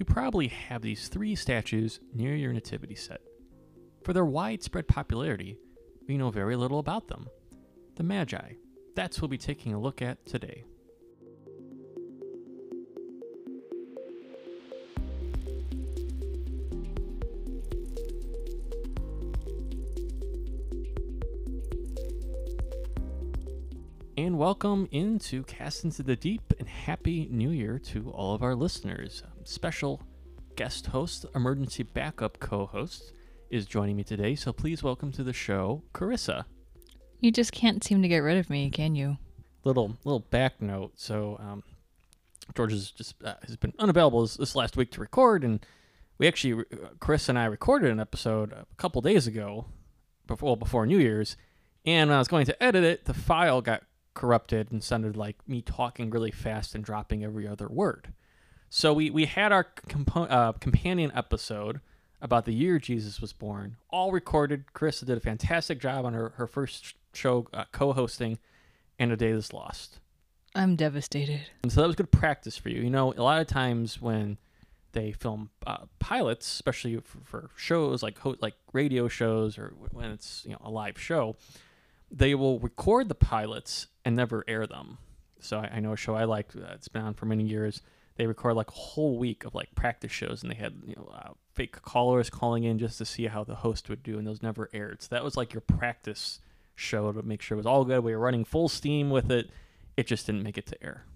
you probably have these three statues near your nativity set. For their widespread popularity, we know very little about them. The Magi. That's what we'll be taking a look at today. And welcome into Cast into the Deep and Happy New Year to all of our listeners. Special guest host, emergency backup co host, is joining me today. So please welcome to the show, Carissa. You just can't seem to get rid of me, can you? Little little back note. So um, George has just uh, has been unavailable this, this last week to record, and we actually, uh, Chris and I recorded an episode a couple days ago, before well, before New Year's, and when I was going to edit it, the file got corrupted and sounded like me talking really fast and dropping every other word. So we we had our compo- uh, companion episode about the year Jesus was born, all recorded. Carissa did a fantastic job on her her first show uh, co-hosting, and a day is lost. I'm devastated. And so that was good practice for you. You know, a lot of times when they film uh, pilots, especially for, for shows like ho- like radio shows or when it's you know a live show, they will record the pilots and never air them. So I, I know a show I like uh, it's been on for many years. They record like a whole week of like practice shows, and they had you know uh, fake callers calling in just to see how the host would do, and those never aired. So that was like your practice show to make sure it was all good. We were running full steam with it. It just didn't make it to air.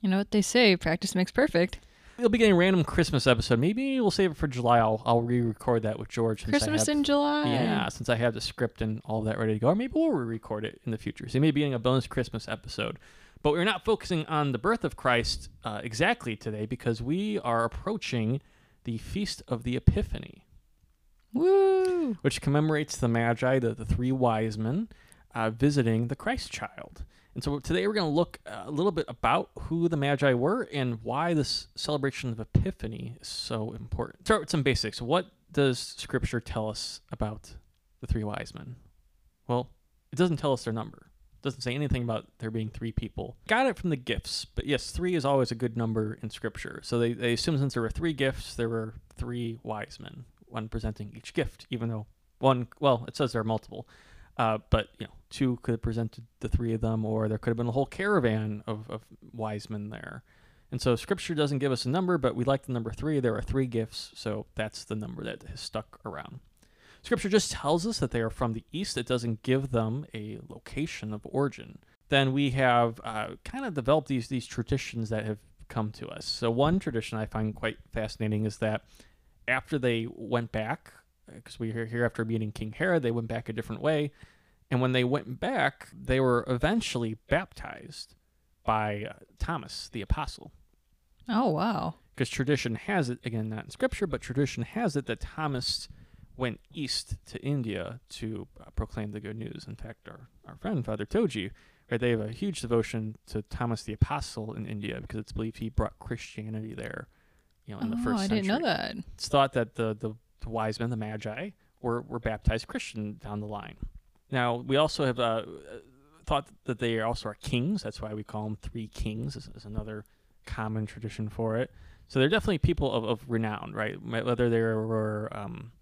You know what they say, practice makes perfect. We'll be getting a random Christmas episode. Maybe we'll save it for July. I'll, I'll re-record that with George. since I Christmas have- in July. Yeah, since I have the script and all that ready to go. Or maybe we'll re-record it in the future. So maybe getting a bonus Christmas episode. But we're not focusing on the birth of Christ uh, exactly today because we are approaching the Feast of the Epiphany, Woo! which commemorates the Magi, the, the three wise men, uh, visiting the Christ child. And so today we're going to look uh, a little bit about who the Magi were and why this celebration of Epiphany is so important. Start with some basics. What does Scripture tell us about the three wise men? Well, it doesn't tell us their number. Doesn't say anything about there being three people. Got it from the gifts, but yes, three is always a good number in Scripture. So they, they assume since there were three gifts, there were three wise men, one presenting each gift, even though one, well, it says there are multiple. Uh, but you know, two could have presented the three of them, or there could have been a whole caravan of, of wise men there. And so Scripture doesn't give us a number, but we like the number three. There are three gifts, so that's the number that has stuck around. Scripture just tells us that they are from the east. It doesn't give them a location of origin. Then we have uh, kind of developed these these traditions that have come to us. So one tradition I find quite fascinating is that after they went back, because we hear here after meeting King Herod, they went back a different way, and when they went back, they were eventually baptized by uh, Thomas the apostle. Oh wow. Because tradition has it, again, not in scripture, but tradition has it that Thomas went east to India to uh, proclaim the good news. In fact, our, our friend, Father Toji, right, they have a huge devotion to Thomas the Apostle in India because it's believed he brought Christianity there, you know, in the oh, first I century. didn't know that. It's thought that the, the, the wise men, the Magi, were, were baptized Christian down the line. Now, we also have uh, thought that they also are kings. That's why we call them three kings, is, is another common tradition for it. So they're definitely people of, of renown, right? Whether they were um,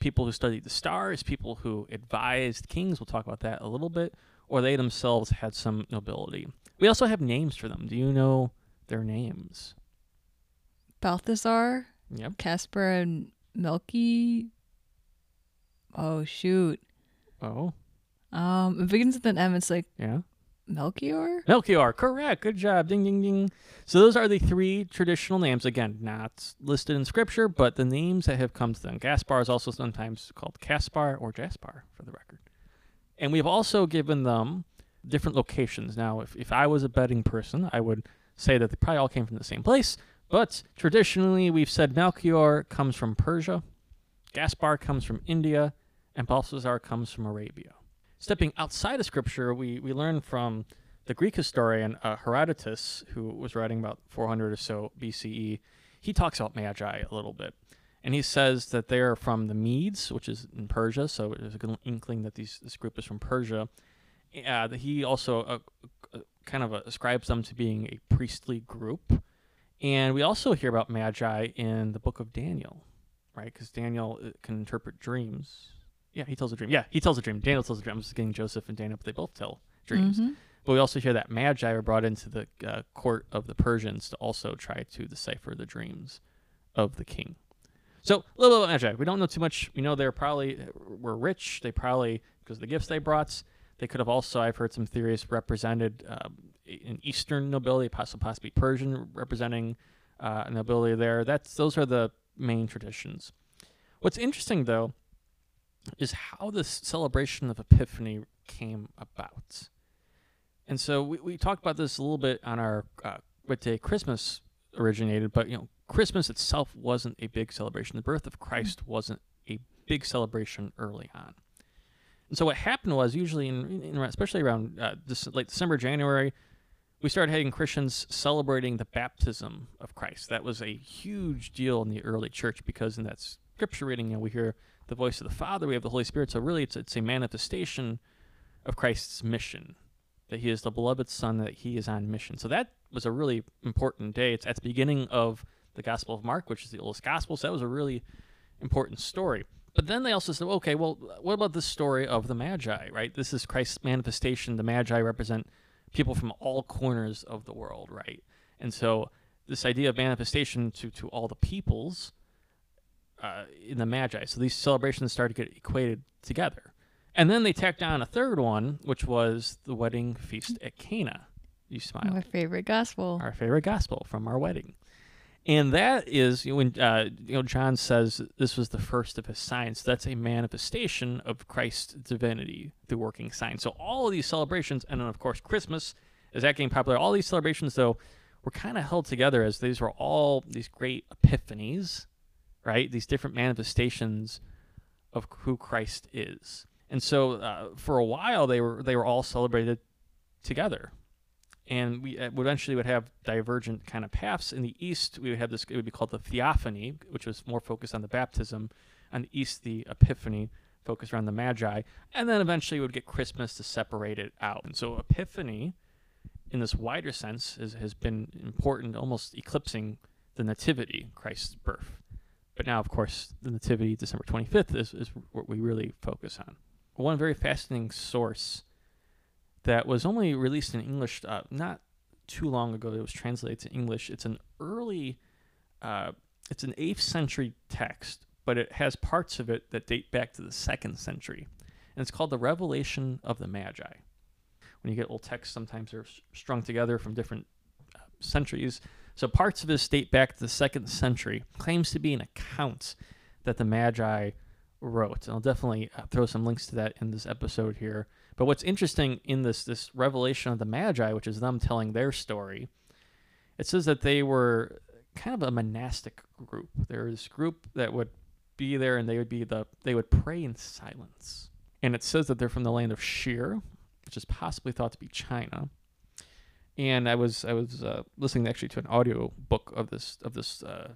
people who studied the stars, people who advised kings, we'll talk about that a little bit, or they themselves had some nobility. We also have names for them. Do you know their names? Balthazar, Yep. Casper, and Melky. Oh shoot. Oh, Um, it begins with an M. It's like yeah. Melchior. Melchior, correct. Good job. Ding, ding, ding. So those are the three traditional names. Again, not listed in scripture, but the names that have come to them. Gaspar is also sometimes called Caspar or Jaspar, for the record. And we've also given them different locations. Now, if, if I was a betting person, I would say that they probably all came from the same place. But traditionally, we've said Melchior comes from Persia, Gaspar comes from India, and Balthazar comes from Arabia. Stepping outside of scripture, we, we learn from the Greek historian uh, Herodotus, who was writing about 400 or so BCE. He talks about Magi a little bit. And he says that they're from the Medes, which is in Persia, so there's a good inkling that these, this group is from Persia. Uh, he also uh, uh, kind of ascribes them to being a priestly group. And we also hear about magi in the book of Daniel, right? Because Daniel uh, can interpret dreams. Yeah, he tells a dream. Yeah, he tells a dream. Daniel tells a dream. I'm just getting Joseph and Daniel, but they both tell dreams. Mhm. But we also hear that magi were brought into the uh, court of the Persians to also try to decipher the dreams of the king. So a little bit about magi. We don't know too much. We know they're probably were rich. They probably because of the gifts they brought. They could have also, I've heard some theories, represented um, an Eastern nobility, possibly possibly Persian, representing uh, a nobility there. That's those are the main traditions. What's interesting though is how this celebration of Epiphany came about. And so we, we talked about this a little bit on our uh, what day Christmas originated, but you know, Christmas itself wasn't a big celebration. The birth of Christ wasn't a big celebration early on. And so what happened was usually, in, in especially around uh, this, late December, January, we started having Christians celebrating the baptism of Christ. That was a huge deal in the early church because in that scripture reading, you know, we hear the voice of the Father, we have the Holy Spirit. So really, it's it's a manifestation of Christ's mission that he is the beloved son that he is on mission. So that was a really important day. It's at the beginning of the gospel of mark which is the oldest gospel. So that was a really important story. But then they also said okay well what about this story of the magi right? This is christ's manifestation. The magi represent people from all corners of the world right? And so this idea of manifestation to, to all the peoples uh, in the magi so these celebrations started to get equated together and then they tacked on a third one, which was the wedding feast at Cana. You smile. My favorite gospel. Our favorite gospel from our wedding. And that is you know, when uh, you know John says this was the first of his signs. That's a manifestation of Christ's divinity through working signs. So all of these celebrations, and then of course Christmas is that getting popular. All these celebrations, though, were kind of held together as these were all these great epiphanies, right? These different manifestations of who Christ is. And so uh, for a while they were they were all celebrated together. And we uh, eventually would have divergent kind of paths. In the east, we would have this. It would be called the theophany, which was more focused on the baptism. On the east, the epiphany, focused around the magi. And then eventually, we would get Christmas to separate it out. And so, epiphany, in this wider sense, is, has been important, almost eclipsing the nativity, Christ's birth. But now, of course, the nativity, December 25th, is, is what we really focus on one very fascinating source that was only released in English uh, not too long ago. It was translated to English. It's an early, uh, it's an eighth century text, but it has parts of it that date back to the second century, and it's called the Revelation of the Magi. When you get old texts, sometimes they're strung together from different uh, centuries. So parts of this date back to the second century. Claims to be an account that the Magi wrote. And I'll definitely uh, throw some links to that in this episode here. But what's interesting in this this revelation of the Magi, which is them telling their story, it says that they were kind of a monastic group. There was group that would be there and they would be the they would pray in silence. And it says that they're from the land of Shir, which is possibly thought to be China. And I was I was uh, listening actually to an audio book of this of this uh,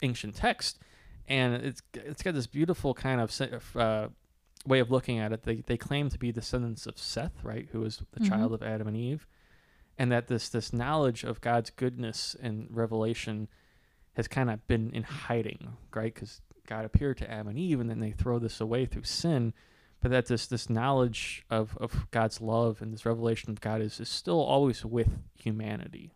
ancient text, and it's it's got this beautiful kind of uh, way of looking at it. They they claim to be descendants of Seth, right, who was the Mhm. child of Adam and Eve, and that this this knowledge of God's goodness and revelation has kind of been in hiding, right? Because God appeared to Adam and Eve, and then they throw this away through sin. But that this this knowledge of, of God's love and this revelation of God is, is still always with humanity,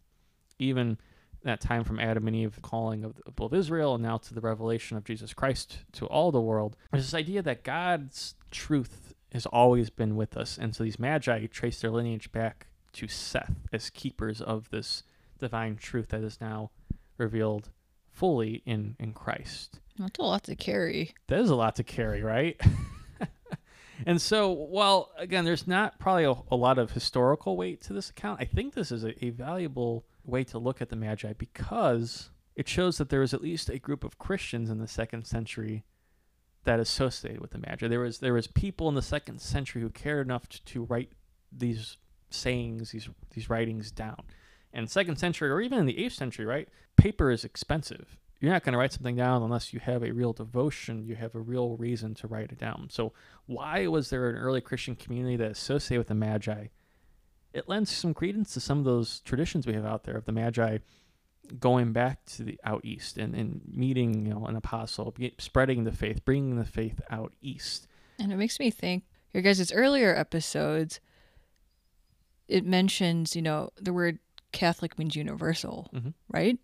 even that time from Adam and Eve calling of the people of Israel and now to the revelation of Jesus Christ to all the world. There's this idea that God's truth has always been with us. And so these magi trace their lineage back to Seth as keepers of this divine truth that is now revealed fully in, in Christ. That's a lot to carry. That is a lot to carry, right? and so, while again, there's not probably a, a lot of historical weight to this account, I think this is a, a valuable way to look at the Magi because it shows that there was at least a group of Christians in the second century that associated with the Magi. There was there was people in the second century who cared enough to, to write these sayings, these these writings down. And second century, or even in the eighth century, right? Paper is expensive. You're not going to write something down unless you have a real devotion, you have a real reason to write it down. So, why was there an early Christian community that associated with the Magi? It lends some credence to some of those traditions we have out there of the Magi going back to the out east and, and meeting you know an apostle, spreading the faith, bringing the faith out east. And it makes me think, your guys' earlier episodes, it mentions, you know, the word Catholic means universal, mm-hmm. right?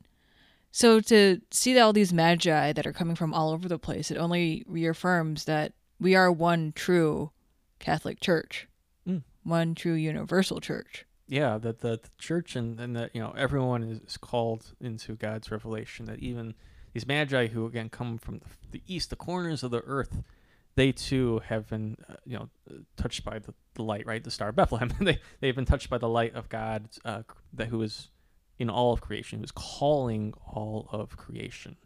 So to see all these magi that are coming from all over the place, it only reaffirms that we are one true Catholic Church, mm. one true universal church. Yeah, that the, the, church and, and that you know everyone is, is, called into God's revelation. That even these magi who again come from the, the east, the corners of the earth, they too have been uh, you know touched by the, the light, right? The star of Bethlehem. they they've been touched by the light of God, uh, that who is in all of creation, who is calling all of creation.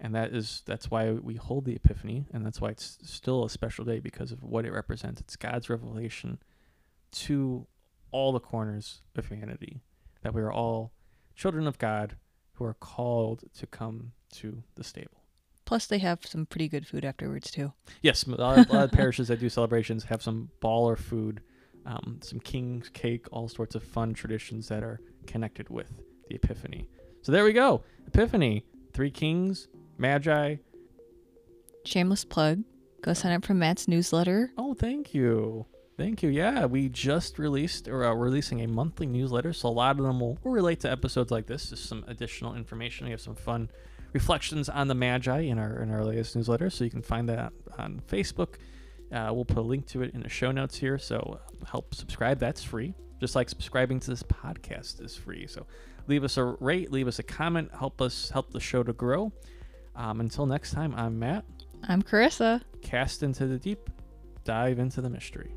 And that is that's why we hold the epiphany and that's why it's still a special day because of what it represents. It's god's revelation to all the corners of humanity that we are all children of god who are called to come to the stable. Plus they have some pretty good food afterwards too. Yes a lot, a lot of parishes that do celebrations have some baller food um, some king's cake all sorts of fun traditions that are connected with the epiphany so there we go epiphany three kings Magi. Shameless plug. Go sign up for Matt's newsletter. Oh, thank you. Thank you. Yeah, we just released or uh, releasing a monthly newsletter, so a lot of them will, will relate to episodes like this. Just some additional information. We have some fun reflections on the Magi in our in our latest newsletter, so you can find that on Facebook. Uh, we'll put a link to it in the show notes here. So uh, help subscribe. That's free. Just like subscribing to this podcast is free. So leave us a rate, leave us a comment, help us help the show to grow. Um, until next time, I'm Matt. I'm Carissa. Cast into the deep, dive into the mystery.